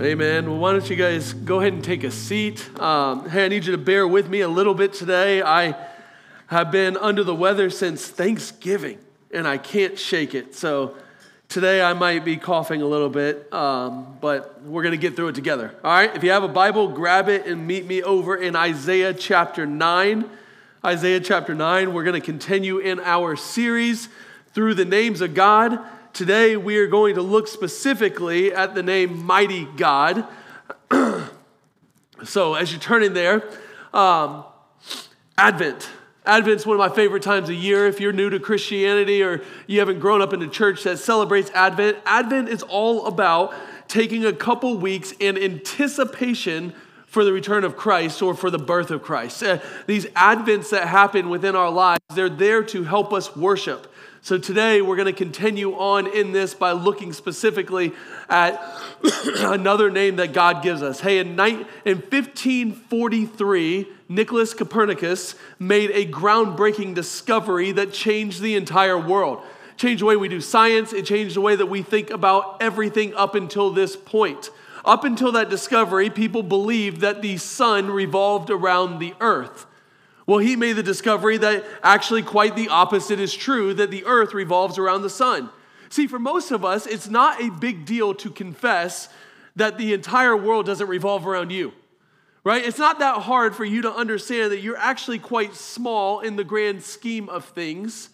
Amen. Well, why don't you guys go ahead and take a seat? Um, hey, I need you to bear with me a little bit today. I have been under the weather since Thanksgiving, and I can't shake it. So today I might be coughing a little bit, um, but we're going to get through it together. All right? If you have a Bible, grab it and meet me over in Isaiah chapter 9. Isaiah chapter 9, we're going to continue in our series through the names of God. Today, we are going to look specifically at the name Mighty God. so, as you turn in there, um, Advent. Advent's one of my favorite times of year. If you're new to Christianity or you haven't grown up in a church that celebrates Advent, Advent is all about taking a couple weeks in anticipation for the return of Christ or for the birth of Christ. Uh, these Advents that happen within our lives, they're there to help us worship. So today we're going to continue on in this by looking specifically at another name that God gives us. Hey, in, 1543, Nicholas Copernicus made a groundbreaking discovery that changed the entire world. Changed the way we do science, it changed the way that we think about everything up until this point. Up until that discovery, people believed that the sun revolved around the earth. Well, he made the discovery that actually quite the opposite is true that the earth revolves around the sun. See, for most of us, it's not a big deal to confess that the entire world doesn't revolve around you, right? It's not that hard for you to understand that you're actually quite small in the grand scheme of things.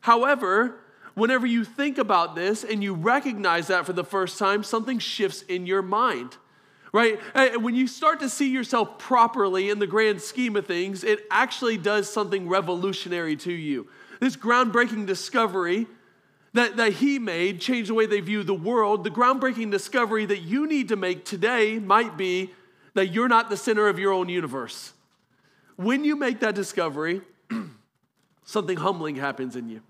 However, whenever you think about this and you recognize that for the first time, something shifts in your mind right? Eh, when you start to see yourself properly in the grand scheme of things, it actually does something revolutionary to you. This groundbreaking discovery that, that he made changed the way they view the world. The groundbreaking discovery that you need to make today might be that you're not the center of your own universe. When you make that discovery, something humbling happens in you.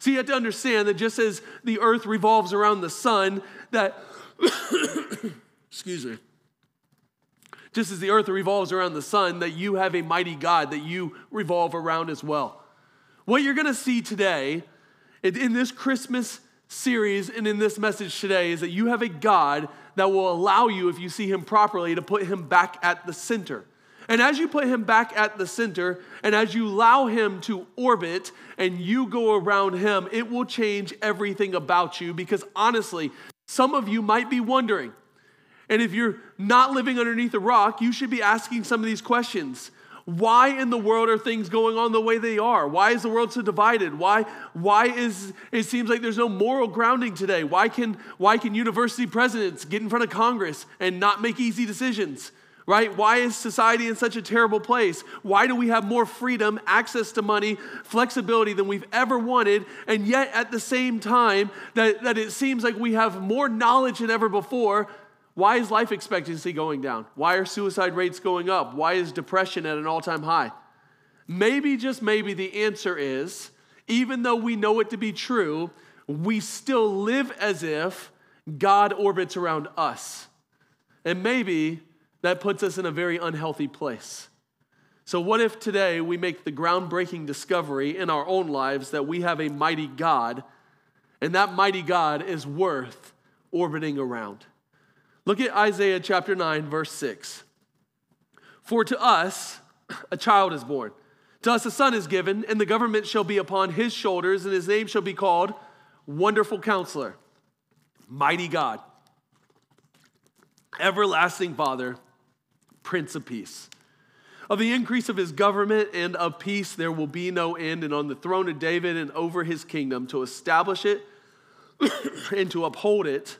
So you have to understand that just as the earth revolves around the sun, that, excuse me, just as the earth revolves around the sun, that you have a mighty God that you revolve around as well. What you're going to see today in this Christmas series and in this message today is that you have a God that will allow you, if you see him properly, to put him back at the center. And as you put him back at the center, and as you allow him to orbit and you go around him, it will change everything about you because honestly, some of you might be wondering, and if you're not living underneath a rock, you should be asking some of these questions. Why in the world are things going on the way they are? Why is the world so divided? Why, why is it seems like there's no moral grounding today? Why can, why can university presidents get in front of Congress and not make easy decisions? Right? Why is society in such a terrible place? Why do we have more freedom, access to money, flexibility than we've ever wanted? And yet, at the same time, that, that it seems like we have more knowledge than ever before, why is life expectancy going down? Why are suicide rates going up? Why is depression at an all time high? Maybe, just maybe, the answer is even though we know it to be true, we still live as if God orbits around us. And maybe that puts us in a very unhealthy place. So, what if today we make the groundbreaking discovery in our own lives that we have a mighty God, and that mighty God is worth orbiting around? Look at Isaiah chapter 9, verse 6. For to us a child is born, to us a son is given, and the government shall be upon his shoulders, and his name shall be called Wonderful Counselor, Mighty God, Everlasting Father, Prince of Peace. Of the increase of his government and of peace there will be no end, and on the throne of David and over his kingdom to establish it and to uphold it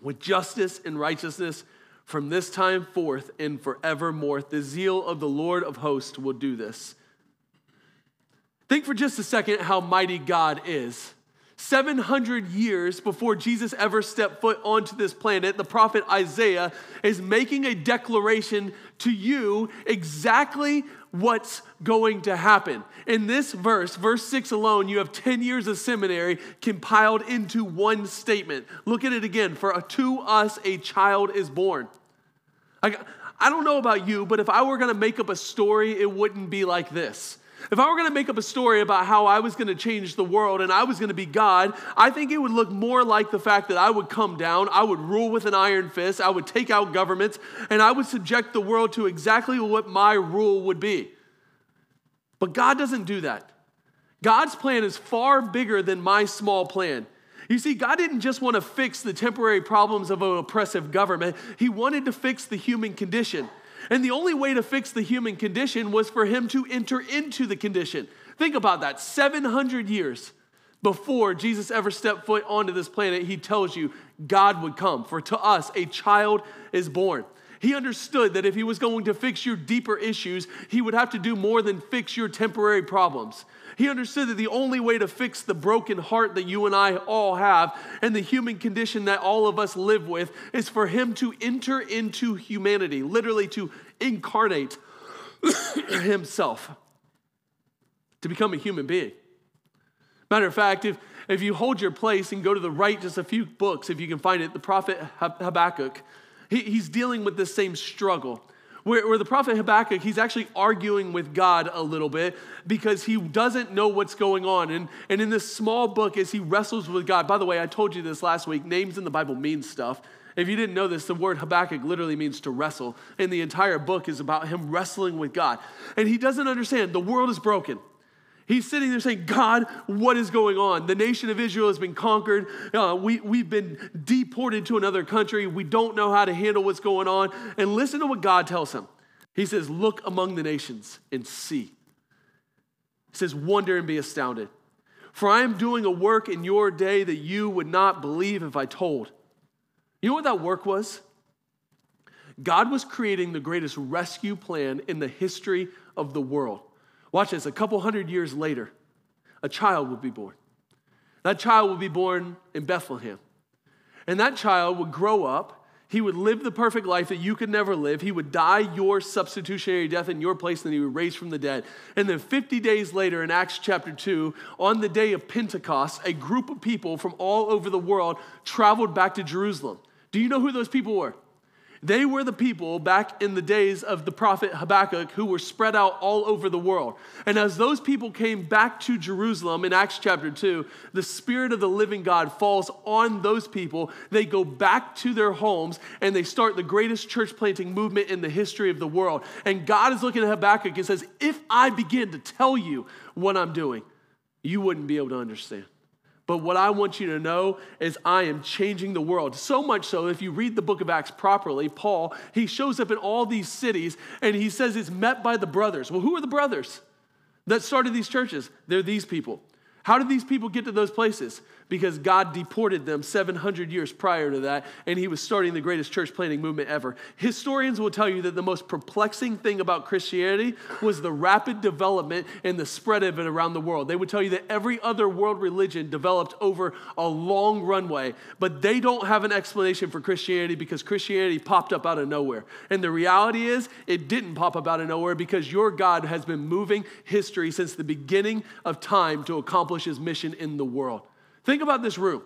with justice and righteousness from this time forth and forevermore. The zeal of the Lord of hosts will do this. Think for just a second how mighty God is. 700 years before Jesus ever stepped foot onto this planet, the prophet Isaiah is making a declaration to you exactly what's going to happen. In this verse, verse 6 alone, you have 10 years of seminary compiled into one statement. Look at it again. For to us a child is born. I, I don't know about you, but if I were going to make up a story, it wouldn't be like this. If I were going to make up a story about how I was going to change the world and I was going to be God, I think it would look more like the fact that I would come down, I would rule with an iron fist, I would take out governments, and I would subject the world to exactly what my rule would be. But God doesn't do that. God's plan is far bigger than my small plan. You see, God didn't just want to fix the temporary problems of an oppressive government, He wanted to fix the human condition. And the only way to fix the human condition was for Him to enter into the condition. Think about that 700 years before Jesus ever stepped foot onto this planet, He tells you God would come. For to us, a child is born. He understood that if he was going to fix your deeper issues, he would have to do more than fix your temporary problems. He understood that the only way to fix the broken heart that you and I all have and the human condition that all of us live with is for him to enter into humanity, literally to incarnate himself, to become a human being. Matter of fact, if, if you hold your place and go to the right just a few books, if you can find it, the prophet Habakkuk, he, he's dealing with this same struggle where, where the prophet Habakkuk, he's actually arguing with God a little bit because he doesn't know what's going on. And, and in this small book, as he wrestles with God, by the way, I told you this last week, names in the Bible mean stuff. If you didn't know this, the word Habakkuk literally means to wrestle. And the entire book is about him wrestling with God. And he doesn't understand the world is broken. He's sitting there saying, God, what is going on? The nation of Israel has been conquered. Uh, we, we've been deported to another country. We don't know how to handle what's going on. And listen to what God tells him. He says, Look among the nations and see. He says, Wonder and be astounded. For I am doing a work in your day that you would not believe if I told. You know what that work was? God was creating the greatest rescue plan in the history of the world. Watch this, a couple hundred years later, a child would be born. That child would be born in Bethlehem. And that child would grow up. He would live the perfect life that you could never live. He would die your substitutionary death in your place, and then he would raise from the dead. And then 50 days later, in Acts chapter 2, on the day of Pentecost, a group of people from all over the world traveled back to Jerusalem. Do you know who those people were? They were the people back in the days of the prophet Habakkuk who were spread out all over the world. And as those people came back to Jerusalem in Acts chapter 2, the Spirit of the living God falls on those people. They go back to their homes and they start the greatest church planting movement in the history of the world. And God is looking at Habakkuk and says, If I begin to tell you what I'm doing, you wouldn't be able to understand. But what I want you to know is I am changing the world. So much so, if you read the book of Acts properly, Paul, he shows up in all these cities and he says it's met by the brothers. Well, who are the brothers that started these churches? They're these people. How did these people get to those places? because God deported them 700 years prior to that, and he was starting the greatest church planting movement ever. Historians will tell you that the most perplexing thing about Christianity was the rapid development and the spread of it around the world. They would tell you that every other world religion developed over a long runway, but they don't have an explanation for Christianity because Christianity popped up out of nowhere. And the reality is, it didn't pop up out of nowhere because your God has been moving history since the beginning of time to accomplish his mission in the world. Think about this room.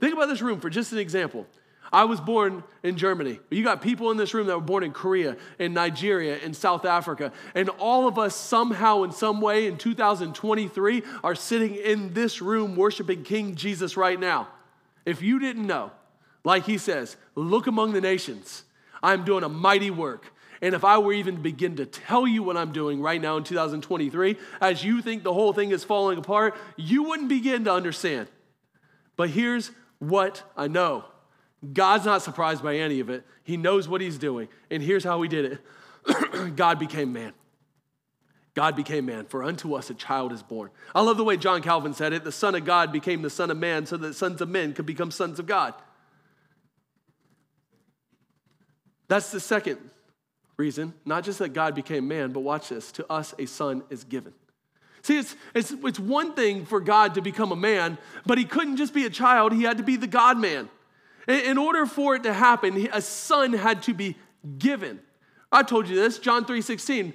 Think about this room for just an example. I was born in Germany. You got people in this room that were born in Korea, in Nigeria, in South Africa. And all of us, somehow, in some way, in 2023, are sitting in this room worshiping King Jesus right now. If you didn't know, like he says, look among the nations. I'm doing a mighty work. And if I were even to begin to tell you what I'm doing right now in 2023, as you think the whole thing is falling apart, you wouldn't begin to understand. But here's what I know God's not surprised by any of it. He knows what He's doing. And here's how He did it God became man. God became man, for unto us a child is born. I love the way John Calvin said it the Son of God became the Son of Man so that sons of men could become sons of God. That's the second reason, not just that God became man, but watch this to us a son is given. See, it's, it's, it's one thing for God to become a man, but he couldn't just be a child, he had to be the God man. In, in order for it to happen, a son had to be given. I told you this, John 3 16.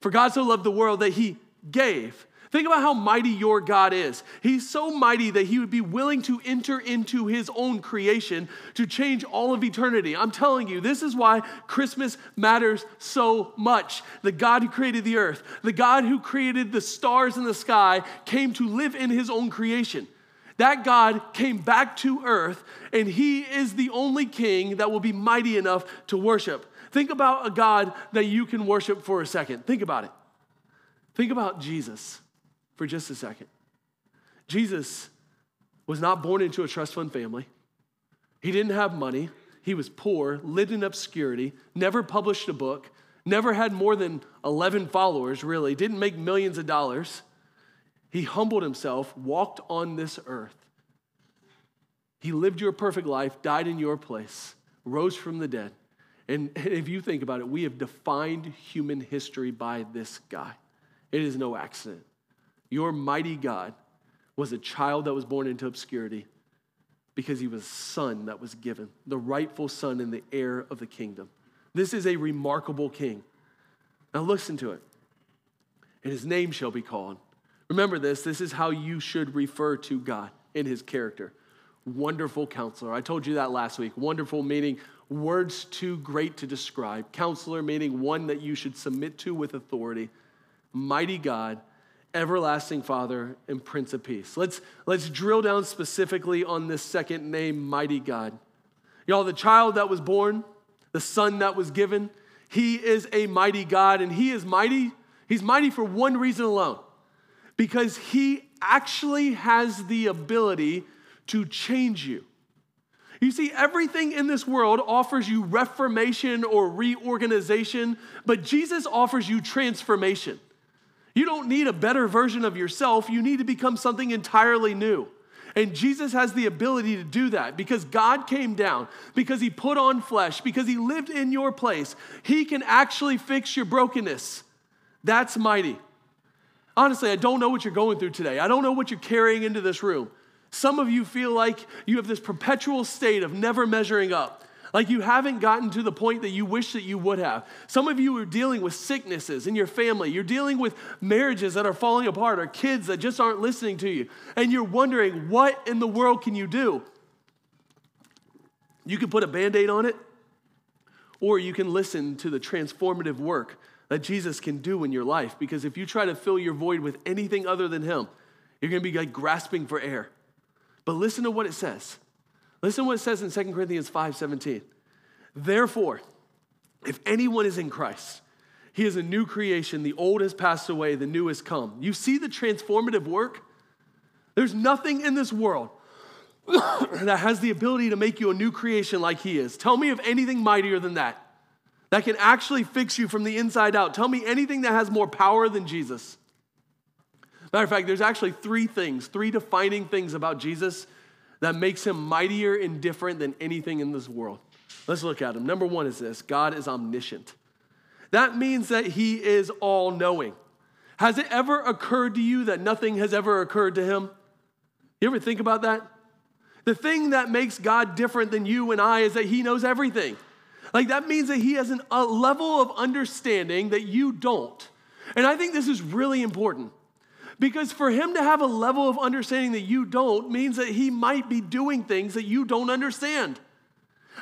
For God so loved the world that he gave. Think about how mighty your God is. He's so mighty that he would be willing to enter into his own creation to change all of eternity. I'm telling you, this is why Christmas matters so much. The God who created the earth, the God who created the stars in the sky, came to live in his own creation. That God came back to earth, and he is the only king that will be mighty enough to worship. Think about a God that you can worship for a second. Think about it. Think about Jesus for just a second. Jesus was not born into a trust fund family. He didn't have money. He was poor, lived in obscurity, never published a book, never had more than 11 followers, really, didn't make millions of dollars. He humbled himself, walked on this earth. He lived your perfect life, died in your place, rose from the dead. And if you think about it, we have defined human history by this guy. It is no accident. Your mighty God was a child that was born into obscurity because he was son that was given, the rightful son and the heir of the kingdom. This is a remarkable king. Now listen to it. And his name shall be called. Remember this, this is how you should refer to God in his character. Wonderful counselor. I told you that last week. Wonderful meaning words too great to describe. Counselor meaning one that you should submit to with authority. Mighty God, everlasting Father, and Prince of Peace. Let's, let's drill down specifically on this second name, Mighty God. Y'all, the child that was born, the son that was given, he is a mighty God, and he is mighty. He's mighty for one reason alone because he actually has the ability to change you. You see, everything in this world offers you reformation or reorganization, but Jesus offers you transformation. You don't need a better version of yourself. You need to become something entirely new. And Jesus has the ability to do that because God came down, because He put on flesh, because He lived in your place. He can actually fix your brokenness. That's mighty. Honestly, I don't know what you're going through today. I don't know what you're carrying into this room. Some of you feel like you have this perpetual state of never measuring up. Like you haven't gotten to the point that you wish that you would have. Some of you are dealing with sicknesses in your family. You're dealing with marriages that are falling apart or kids that just aren't listening to you. And you're wondering, what in the world can you do? You can put a band aid on it, or you can listen to the transformative work that Jesus can do in your life. Because if you try to fill your void with anything other than Him, you're going to be like grasping for air. But listen to what it says. Listen to what it says in 2 Corinthians 5:17. Therefore, if anyone is in Christ, he is a new creation. The old has passed away, the new has come. You see the transformative work? There's nothing in this world that has the ability to make you a new creation like he is. Tell me of anything mightier than that, that can actually fix you from the inside out. Tell me anything that has more power than Jesus. Matter of fact, there's actually three things, three defining things about Jesus that makes him mightier and different than anything in this world. Let's look at him. Number one is this God is omniscient. That means that he is all knowing. Has it ever occurred to you that nothing has ever occurred to him? You ever think about that? The thing that makes God different than you and I is that he knows everything. Like that means that he has an, a level of understanding that you don't. And I think this is really important because for him to have a level of understanding that you don't means that he might be doing things that you don't understand.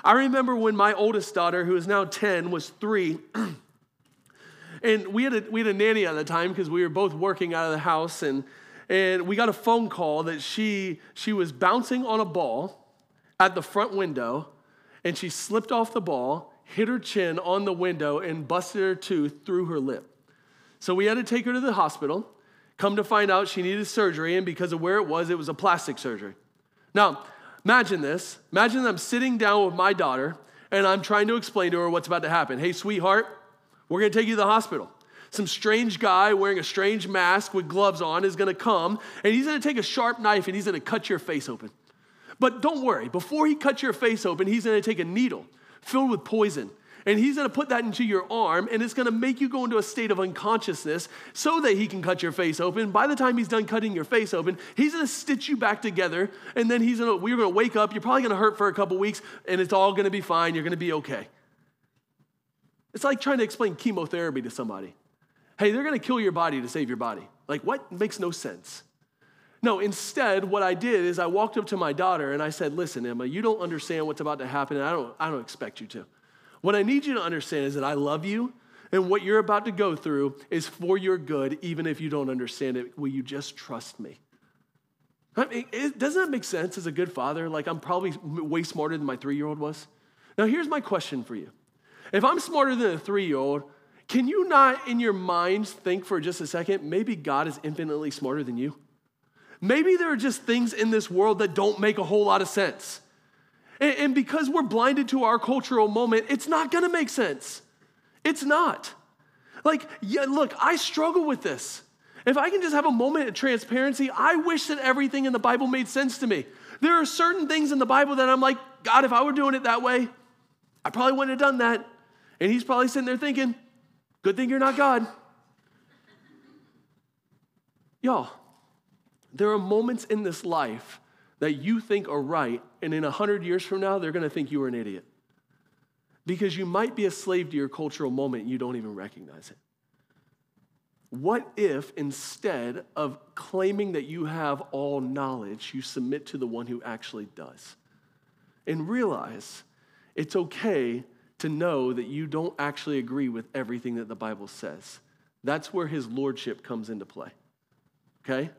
I remember when my oldest daughter, who is now 10, was three. and we had, a, we had a nanny at the time because we were both working out of the house. And, and we got a phone call that she, she was bouncing on a ball at the front window. And she slipped off the ball, hit her chin on the window, and busted her tooth through her lip. So we had to take her to the hospital. Come to find out, she needed surgery, and because of where it was, it was a plastic surgery. Now, imagine this. Imagine I'm sitting down with my daughter, and I'm trying to explain to her what's about to happen. Hey, sweetheart, we're gonna take you to the hospital. Some strange guy wearing a strange mask with gloves on is gonna come, and he's gonna take a sharp knife and he's gonna cut your face open. But don't worry, before he cuts your face open, he's gonna take a needle filled with poison and he's gonna put that into your arm, and it's gonna make you go into a state of unconsciousness so that he can cut your face open. By the time he's done cutting your face open, he's gonna stitch you back together, and then he's gonna, we're gonna wake up. You're probably gonna hurt for a couple weeks, and it's all gonna be fine. You're gonna be okay. It's like trying to explain chemotherapy to somebody. Hey, they're gonna kill your body to save your body. Like, what? Makes no sense. No, instead, what I did is I walked up to my daughter and I said, Listen, Emma, you don't understand what's about to happen, and I don't, I don't expect you to. What I need you to understand is that I love you, and what you're about to go through is for your good, even if you don't understand it. Will you just trust me? I mean, it, doesn't that make sense as a good father? Like, I'm probably way smarter than my three year old was. Now, here's my question for you If I'm smarter than a three year old, can you not in your minds think for just a second, maybe God is infinitely smarter than you? Maybe there are just things in this world that don't make a whole lot of sense. And, because we're blinded to our cultural moment, it's not gonna make sense. It's not. Like, yeah, look, I struggle with this. If I can just have a moment of transparency, I wish that everything in the Bible made sense to me. There are certain things in the Bible that I'm like, God, if I were doing it that way, I probably wouldn't have done that. And he's probably sitting there thinking, good thing you're not God. Y'all, there are moments in this life that you think are right, and in a hundred years from now, they're gonna think you were an idiot. Because you might be a slave to your cultural moment and you don't even recognize it. What if instead of claiming that you have all knowledge, you submit to the one who actually does? And realize it's okay to know that you don't actually agree with everything that the Bible says. That's where his lordship comes into play. Okay?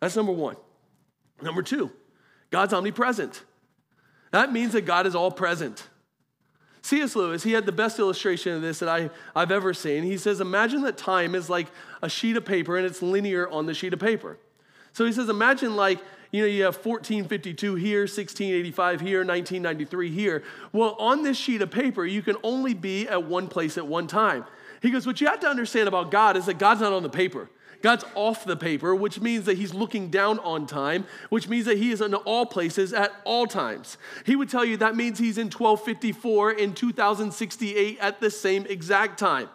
That's number one. Number two, God's omnipresent. That means that God is all present. C.S. Lewis, he had the best illustration of this that I, I've ever seen. He says, Imagine that time is like a sheet of paper and it's linear on the sheet of paper. So he says, Imagine like, you know, you have 1452 here, 1685 here, 1993 here. Well, on this sheet of paper, you can only be at one place at one time. He goes, What you have to understand about God is that God's not on the paper. God's off the paper, which means that he's looking down on time, which means that he is in all places at all times. He would tell you that means he's in 1254 in 2068 at the same exact time.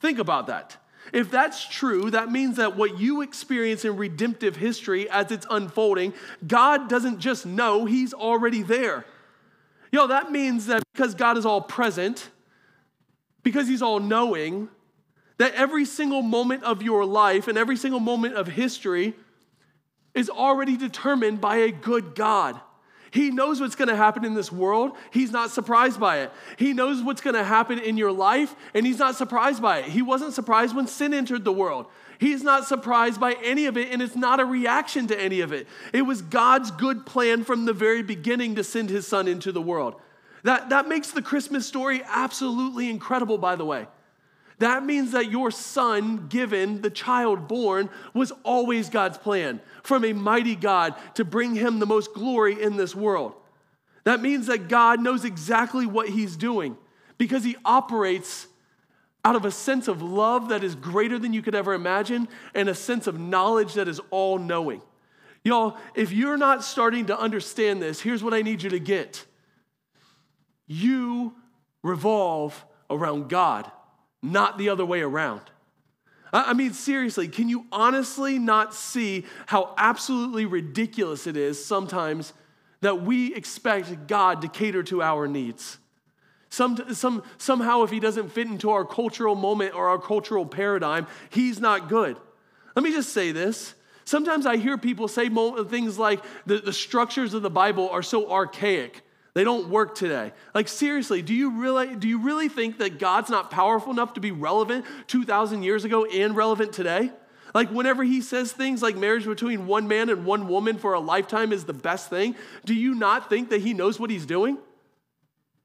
Think about that. If that's true, that means that what you experience in redemptive history as it's unfolding, God doesn't just know, He's already there. Yo, that means that because God is all present, because He's all knowing, that every single moment of your life and every single moment of history is already determined by a good God. He knows what's going to happen in this world. He's not surprised by it. He knows what's going to happen in your life, and he's not surprised by it. He wasn't surprised when sin entered the world. He's not surprised by any of it, and it's not a reaction to any of it. It was God's good plan from the very beginning to send his son into the world. That, that makes the Christmas story absolutely incredible, by the way. That means that your son given, the child born, was always God's plan from a mighty God to bring him the most glory in this world. That means that God knows exactly what he's doing because he operates out of a sense of love that is greater than you could ever imagine and a sense of knowledge that is all knowing. Y'all, if you're not starting to understand this, here's what I need you to get you revolve around God not the other way around. I mean, seriously, can you honestly not see how absolutely ridiculous it is sometimes that we expect God to cater to our needs? Some, some, somehow, if He doesn't fit into our cultural moment or our cultural paradigm, He's not good. Let me just say this. Sometimes I hear people say things like the, the structures of the Bible are so archaic. They don't work today. Like seriously, do you really do you really think that God's not powerful enough to be relevant 2000 years ago and relevant today? Like whenever he says things like marriage between one man and one woman for a lifetime is the best thing, do you not think that he knows what he's doing?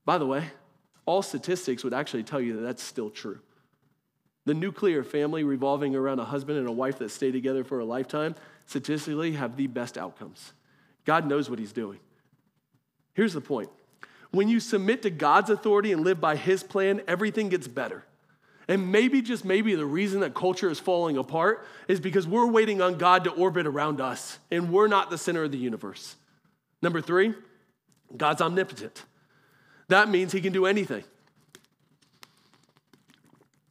By the way, all statistics would actually tell you that that's still true. The nuclear family revolving around a husband and a wife that stay together for a lifetime statistically have the best outcomes. God knows what he's doing. Here's the point when you submit to God's authority and live by His plan, everything gets better. And maybe, just maybe, the reason that culture is falling apart is because we're waiting on God to orbit around us, and we're not the center of the universe. Number three, God's omnipotent. That means He can do anything.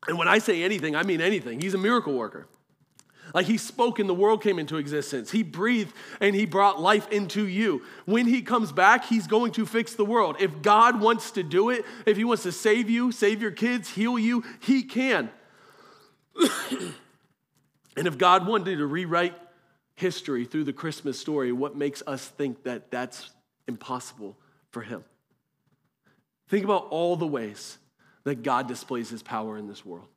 And when I say anything, I mean anything. He's a miracle worker. Like he spoke and the world came into existence. He breathed and he brought life into you. When he comes back, he's going to fix the world. If God wants to do it, if he wants to save you, save your kids, heal you, he can. And if God wanted to rewrite history through the Christmas story, what makes us think that that's impossible for Him? Think about all the ways that God displays His power in this world.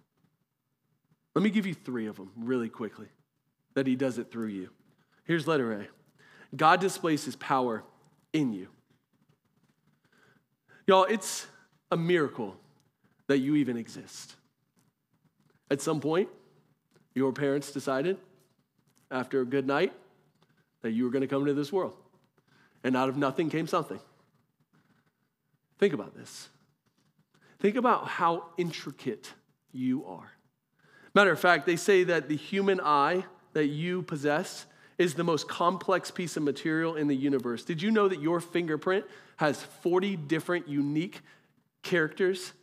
Let me give you three of them really quickly that He does it through you. Here's letter A God displays His power in you. Y'all, it's a miracle that you even exist. At some point, your parents decided after a good night that you were going to come into this world. And out of nothing came something. Think about this. Think about how intricate you are. Matter of fact, they say that the human eye that you possess is the most complex piece of material in the universe. Did you know that your fingerprint has 40 different unique characters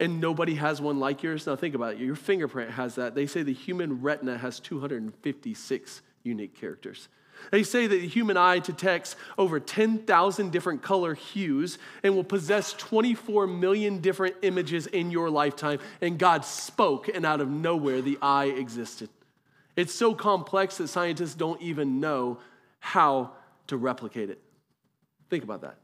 and nobody has one like yours? Now think about it. Your fingerprint has that. They say the human retina has 256 unique characters. They say that the human eye detects over 10,000 different color hues and will possess 24 million different images in your lifetime. And God spoke, and out of nowhere, the eye existed. It's so complex that scientists don't even know how to replicate it. Think about that.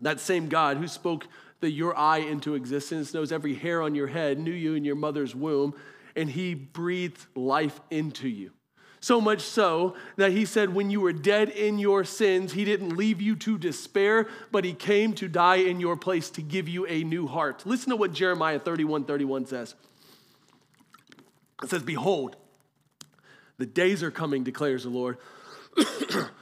That same God who spoke the, your eye into existence, knows every hair on your head, knew you in your mother's womb, and he breathed life into you. So much so that he said, when you were dead in your sins, he didn't leave you to despair, but he came to die in your place to give you a new heart. Listen to what Jeremiah 31 31 says. It says, Behold, the days are coming, declares the Lord.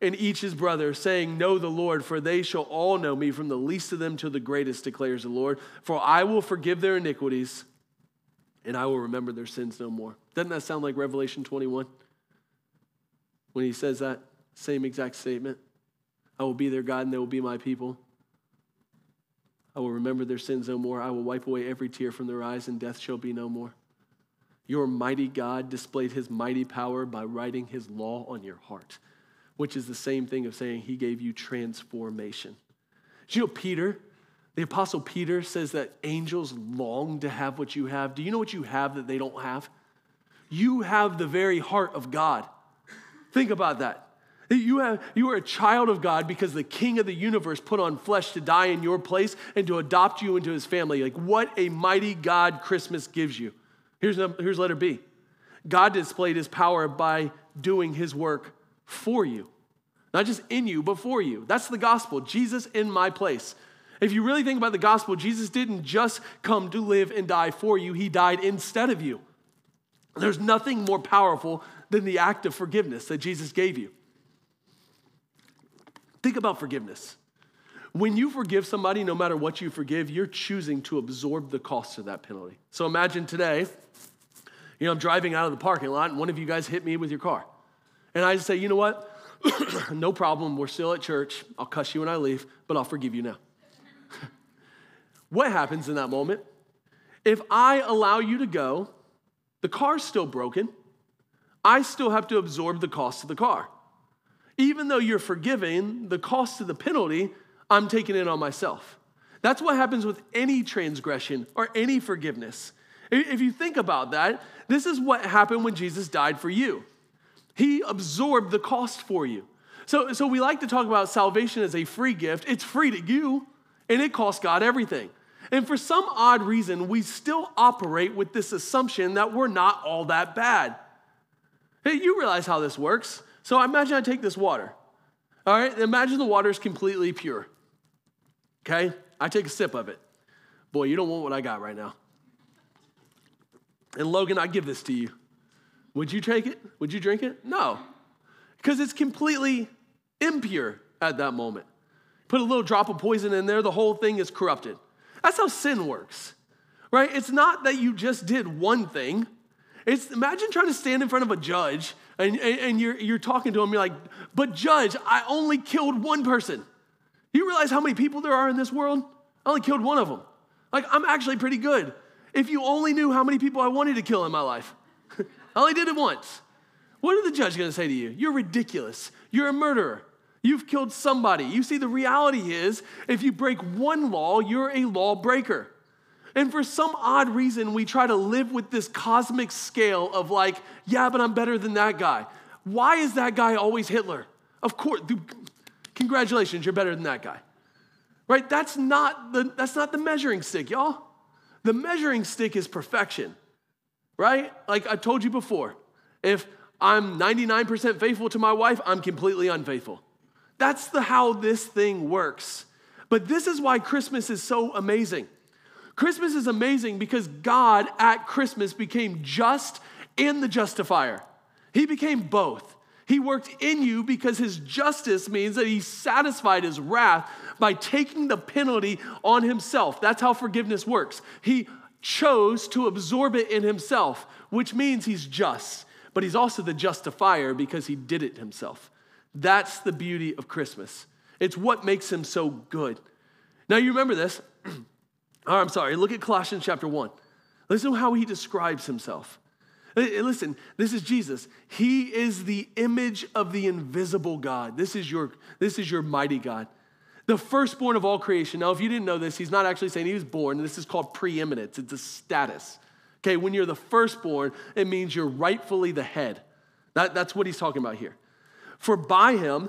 and each his brother, saying, Know the Lord, for they shall all know me, from the least of them to the greatest, declares the Lord. For I will forgive their iniquities, and I will remember their sins no more. Doesn't that sound like Revelation 21? When he says that same exact statement I will be their God, and they will be my people. I will remember their sins no more. I will wipe away every tear from their eyes, and death shall be no more. Your mighty God displayed his mighty power by writing his law on your heart which is the same thing of saying he gave you transformation. Do you know Peter? The apostle Peter says that angels long to have what you have. Do you know what you have that they don't have? You have the very heart of God. Think about that. You, have, you are a child of God because the King of the universe put on flesh to die in your place and to adopt you into his family. Like, what a mighty God Christmas gives you. Here's, here's letter B God displayed his power by doing his work for you. Not just in you, but for you. That's the gospel. Jesus in my place. If you really think about the gospel, Jesus didn't just come to live and die for you, he died instead of you. There's nothing more powerful than the act of forgiveness that Jesus gave you. Think about forgiveness. When you forgive somebody, no matter what you forgive, you're choosing to absorb the cost of that penalty. So imagine today, you know, I'm driving out of the parking lot and one of you guys hit me with your car. And I just say, you know what? no problem. We're still at church. I'll cuss you when I leave, but I'll forgive you now. what happens in that moment? If I allow you to go, the car's still broken. I still have to absorb the cost of the car. Even though you're forgiving, the cost of the penalty, I'm taking it on myself. That's what happens with any transgression or any forgiveness. If you think about that, this is what happened when Jesus died for you. He absorbed the cost for you. So, so we like to talk about salvation as a free gift. It's free to you, and it costs God everything. And for some odd reason, we still operate with this assumption that we're not all that bad. Hey, you realize how this works. So imagine I take this water. All right, imagine the water is completely pure. Okay, I take a sip of it. Boy, you don't want what I got right now. And Logan, I give this to you. Would you take it? Would you drink it? No, because it's completely impure at that moment. Put a little drop of poison in there, the whole thing is corrupted. That's how sin works, right? It's not that you just did one thing, It's imagine trying to stand in front of a judge and, and, and you're, you're talking to him, you're like, but judge, I only killed one person. You realize how many people there are in this world? I only killed one of them. Like, I'm actually pretty good. If you only knew how many people I wanted to kill in my life, I only did it once. What are the judge going to say to you? You're ridiculous. You're a murderer. You've killed somebody. You see, the reality is if you break one law, you're a lawbreaker. And for some odd reason, we try to live with this cosmic scale of like, yeah, but I'm better than that guy. Why is that guy always Hitler? Of course, congratulations, you're better than that guy. Right? That's not the, that's not the measuring stick, y'all. The measuring stick is perfection. Right? Like I told you before, if I'm 99% faithful to my wife, I'm completely unfaithful. That's the how this thing works. But this is why Christmas is so amazing. Christmas is amazing because God at Christmas became just and the justifier. He became both. He worked in you because his justice means that he satisfied his wrath by taking the penalty on himself. That's how forgiveness works. He chose to absorb it in himself, which means he's just, but he's also the justifier because he did it himself. That's the beauty of Christmas. It's what makes him so good. Now, you remember this. Oh, I'm sorry, look at Colossians chapter 1. Listen to how he describes himself. Listen, this is Jesus. He is the image of the invisible God. This is your, this is your mighty God. The firstborn of all creation. Now, if you didn't know this, he's not actually saying he was born. This is called preeminence, it's a status. Okay, when you're the firstborn, it means you're rightfully the head. That, that's what he's talking about here. For by him,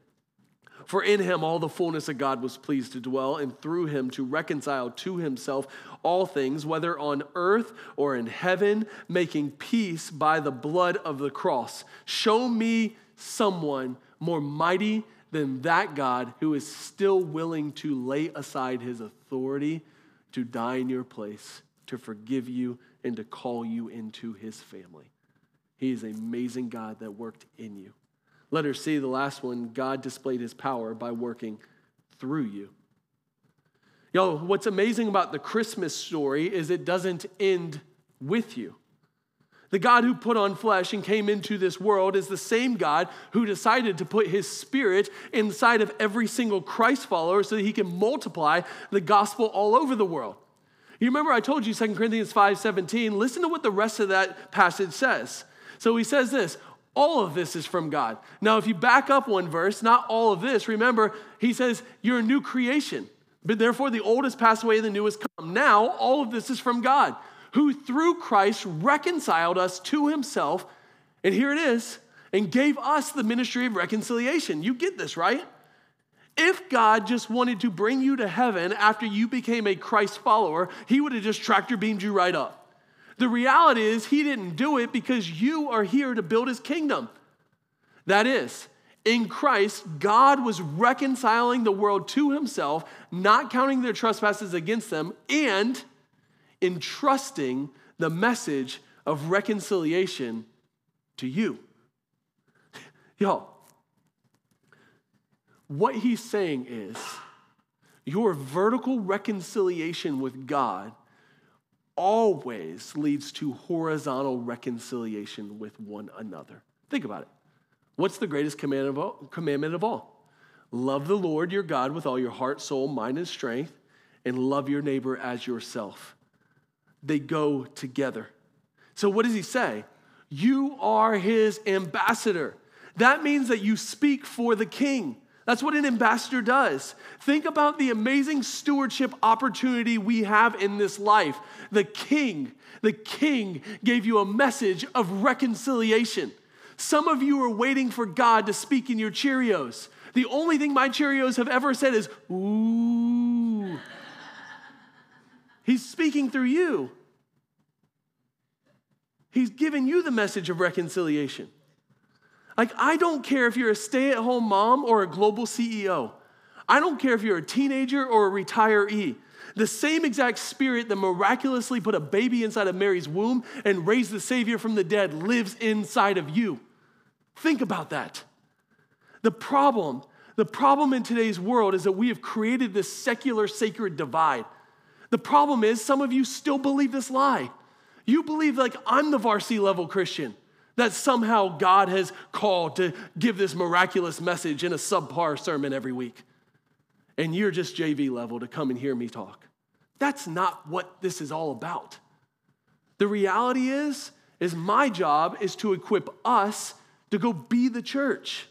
For in him all the fullness of God was pleased to dwell, and through him to reconcile to himself all things, whether on earth or in heaven, making peace by the blood of the cross. Show me someone more mighty than that God who is still willing to lay aside his authority to die in your place, to forgive you, and to call you into his family. He is an amazing God that worked in you. Letter C, the last one, God displayed his power by working through you. Yo, what's amazing about the Christmas story is it doesn't end with you. The God who put on flesh and came into this world is the same God who decided to put his spirit inside of every single Christ follower so that he can multiply the gospel all over the world. You remember I told you 2 Corinthians 5:17, listen to what the rest of that passage says. So he says this, all of this is from God. Now, if you back up one verse, not all of this, remember, he says, You're a new creation. But therefore, the old has passed away, the new has come. Now, all of this is from God, who through Christ reconciled us to himself. And here it is, and gave us the ministry of reconciliation. You get this, right? If God just wanted to bring you to heaven after you became a Christ follower, he would have just tractor beamed you right up. The reality is, he didn't do it because you are here to build his kingdom. That is, in Christ, God was reconciling the world to himself, not counting their trespasses against them, and entrusting the message of reconciliation to you. Y'all, what he's saying is your vertical reconciliation with God always leads to horizontal reconciliation with one another. Think about it. What's the greatest command of all, commandment of all? Love the Lord your God with all your heart, soul, mind, and strength, and love your neighbor as yourself. They go together. So, what does he say? You are his ambassador. That means that you speak for the king. That's what an ambassador does. Think about the amazing stewardship opportunity we have in this life. The king, the king gave you a message of reconciliation. Some of you are waiting for God to speak in your Cheerios. The only thing my Cheerios have ever said is, ooh. He's speaking through you. He's given you the message of reconciliation. Like, I don't care if you're a stay at home mom or a global CEO. I don't care if you're a teenager or a retiree. The same exact spirit that miraculously put a baby inside of Mary's womb and raised the Savior from the dead lives inside of you. Think about that. The problem, the problem in today's world is that we have created this secular sacred divide. The problem is some of you still believe this lie. You believe like I'm the varsity level Christian, that somehow God has called to give this miraculous message in a subpar sermon every week and you're just JV level to come and hear me talk. That's not what this is all about. The reality is is my job is to equip us to go be the church.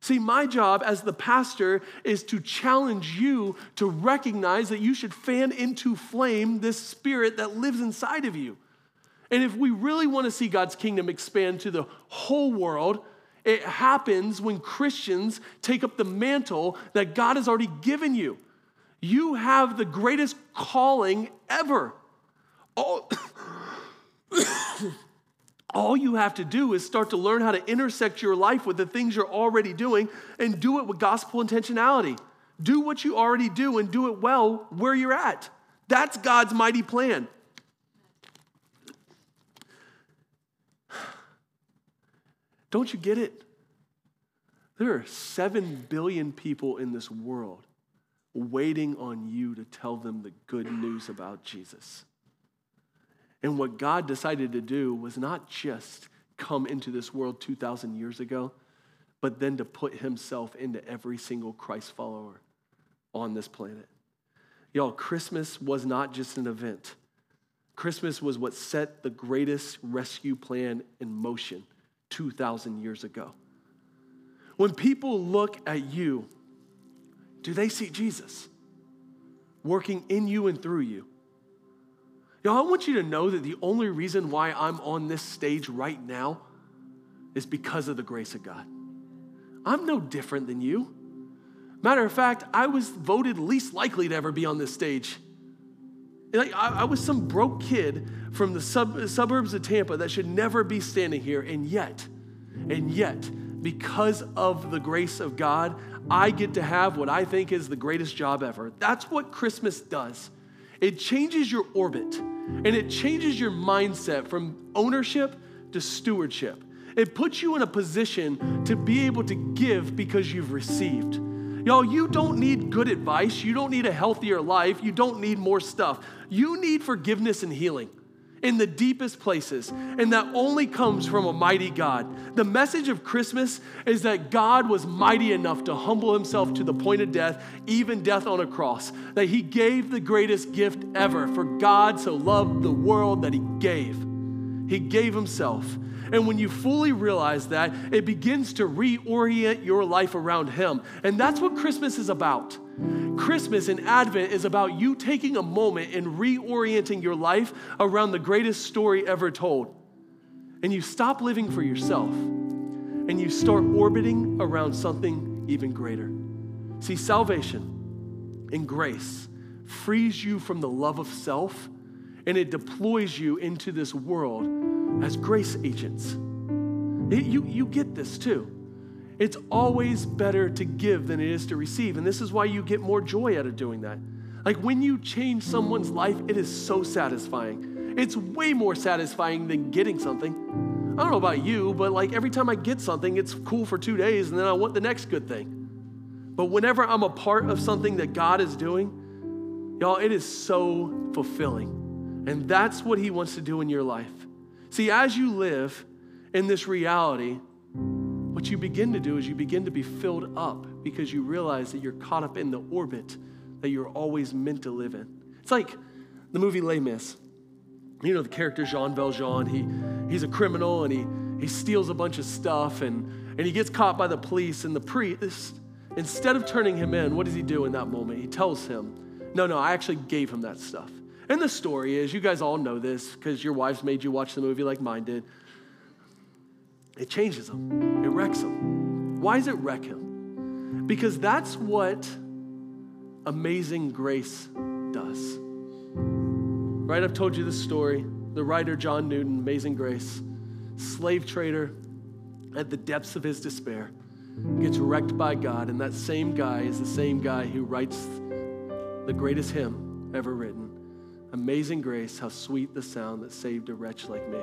See, my job as the pastor is to challenge you to recognize that you should fan into flame this spirit that lives inside of you. And if we really want to see God's kingdom expand to the whole world, it happens when Christians take up the mantle that God has already given you. You have the greatest calling ever. All, all you have to do is start to learn how to intersect your life with the things you're already doing and do it with gospel intentionality. Do what you already do and do it well where you're at. That's God's mighty plan. Don't you get it? There are 7 billion people in this world waiting on you to tell them the good news about Jesus. And what God decided to do was not just come into this world 2,000 years ago, but then to put himself into every single Christ follower on this planet. Y'all, Christmas was not just an event. Christmas was what set the greatest rescue plan in motion 2,000 years ago. When people look at you, do they see Jesus working in you and through you? Y'all, I want you to know that the only reason why I'm on this stage right now is because of the grace of God. I'm no different than you. Matter of fact, I was voted least likely to ever be on this stage. Like, I, I was some broke kid from the sub, suburbs of Tampa that should never be standing here, and yet, and yet, because of the grace of God, I get to have what I think is the greatest job ever. That's what Christmas does. It changes your orbit and it changes your mindset from ownership to stewardship. It puts you in a position to be able to give because you've received. Y'all, you don't need good advice. You don't need a healthier life. You don't need more stuff. You need forgiveness and healing in the deepest places, and that only comes from a mighty God. The message of Christmas is that God was mighty enough to humble himself to the point of death, even death on a cross, that he gave the greatest gift ever. For God so loved the world that he gave. He gave himself. And when you fully realize that, it begins to reorient your life around Him. And that's what Christmas is about. Christmas and Advent is about you taking a moment and reorienting your life around the greatest story ever told. And you stop living for yourself and you start orbiting around something even greater. See, salvation and grace frees you from the love of self and it deploys you into this world as grace agents. It, you, you get this too. It's always better to give than it is to receive. And this is why you get more joy out of doing that. Like when you change someone's life, it is so satisfying. It's way more satisfying than getting something. I don't know about you, but like every time I get something, it's cool for two days and then I want the next good thing. But whenever I'm a part of something that God is doing, y'all, it is so fulfilling. And that's what He wants to do in your life. See, as you live in this reality, what you begin to do is you begin to be filled up because you realize that you're caught up in the orbit that you're always meant to live in. It's like the movie Les Mis. You know, the character Jean Valjean, he, he's a criminal and he, he steals a bunch of stuff and, and he gets caught by the police. And the priest, instead of turning him in, what does he do in that moment? He tells him, No, no, I actually gave him that stuff. And the story is, you guys all know this because your wives made you watch the movie like mine did. It changes him, it wrecks him. Why does it wreck him? Because that's what amazing grace does. Right? I've told you this story. The writer John Newton, Amazing Grace, slave trader at the depths of his despair. gets wrecked by God, and that same guy is the same guy who writes the greatest hymn ever written Amazing Grace, how sweet the sound that saved a wretch like me.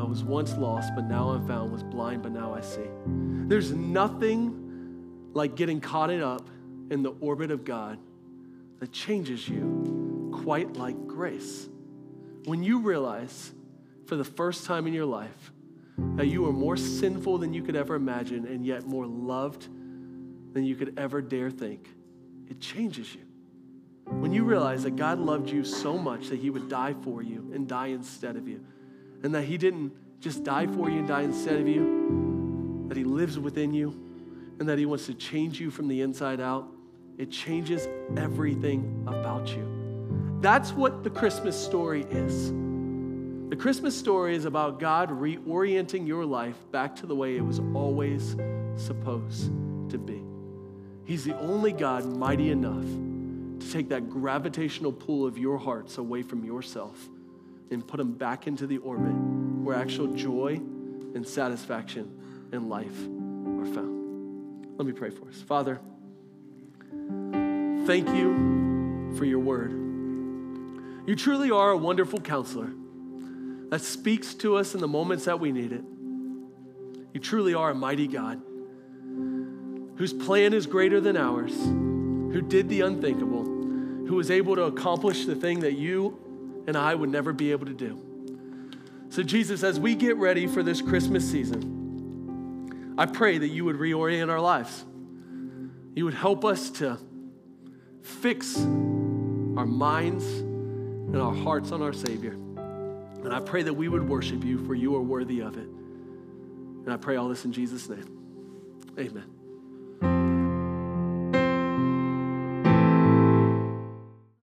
I was once lost, but now I'm found, was blind, but now I see. There's nothing like getting caught up in the orbit of God that changes you quite like grace. When you realize for the first time in your life that you are more sinful than you could ever imagine and yet more loved than you could ever dare think, it changes you. When you realize that God loved you so much that He would die for you and die instead of you, and that He didn't just die for you and die instead of you, that He lives within you, and that He wants to change you from the inside out, it changes everything about you. That's what the Christmas story is. The Christmas story is about God reorienting your life back to the way it was always supposed to be. He's the only God mighty enough to take that gravitational pull of your hearts away from yourself and put them back into the orbit where actual joy and satisfaction and life are found. Let me pray for us. Father, thank you for your word. You truly are a wonderful counselor that speaks to us in the moments that we need it. You truly are a mighty God whose plan is greater than ours, who did the unthinkable, who was able to accomplish the thing that you and I would never be able to do. So, Jesus, as we get ready for this Christmas season, I pray that you would reorient our lives. You would help us to fix our minds and our hearts on our Savior. And I pray that we would worship you, for you are worthy of it. And I pray all this in Jesus' name. Amen.